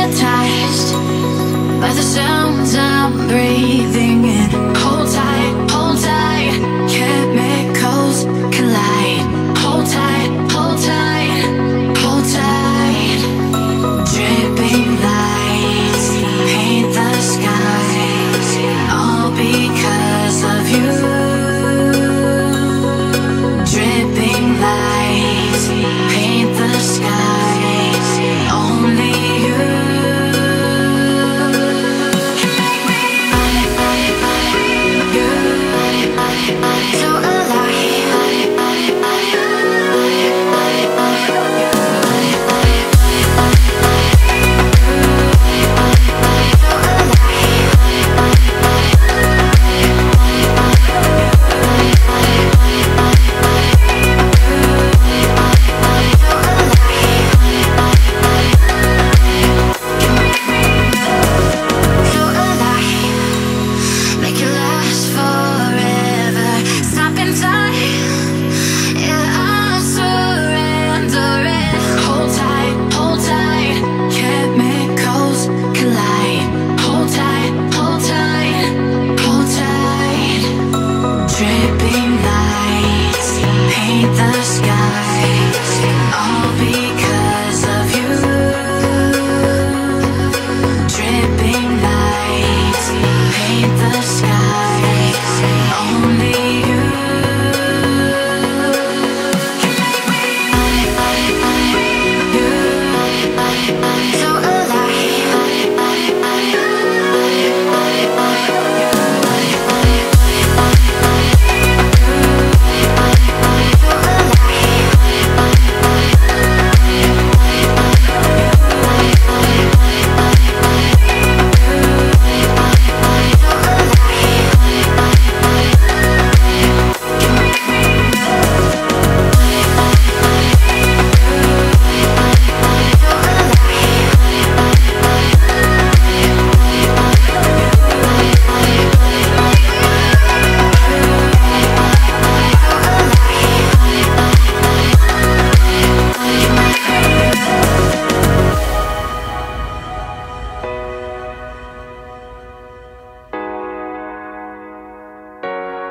hypnotized by the sounds I'm breathing in. Hold tight, hold tight, chemicals collide. Hold tight, hold tight, hold tight. Dripping lights paint the skies, all because of you. Dripping lights paint Dripping lights paint the skies. All because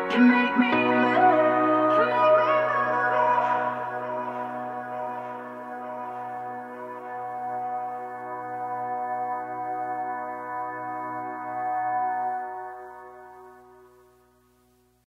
can make me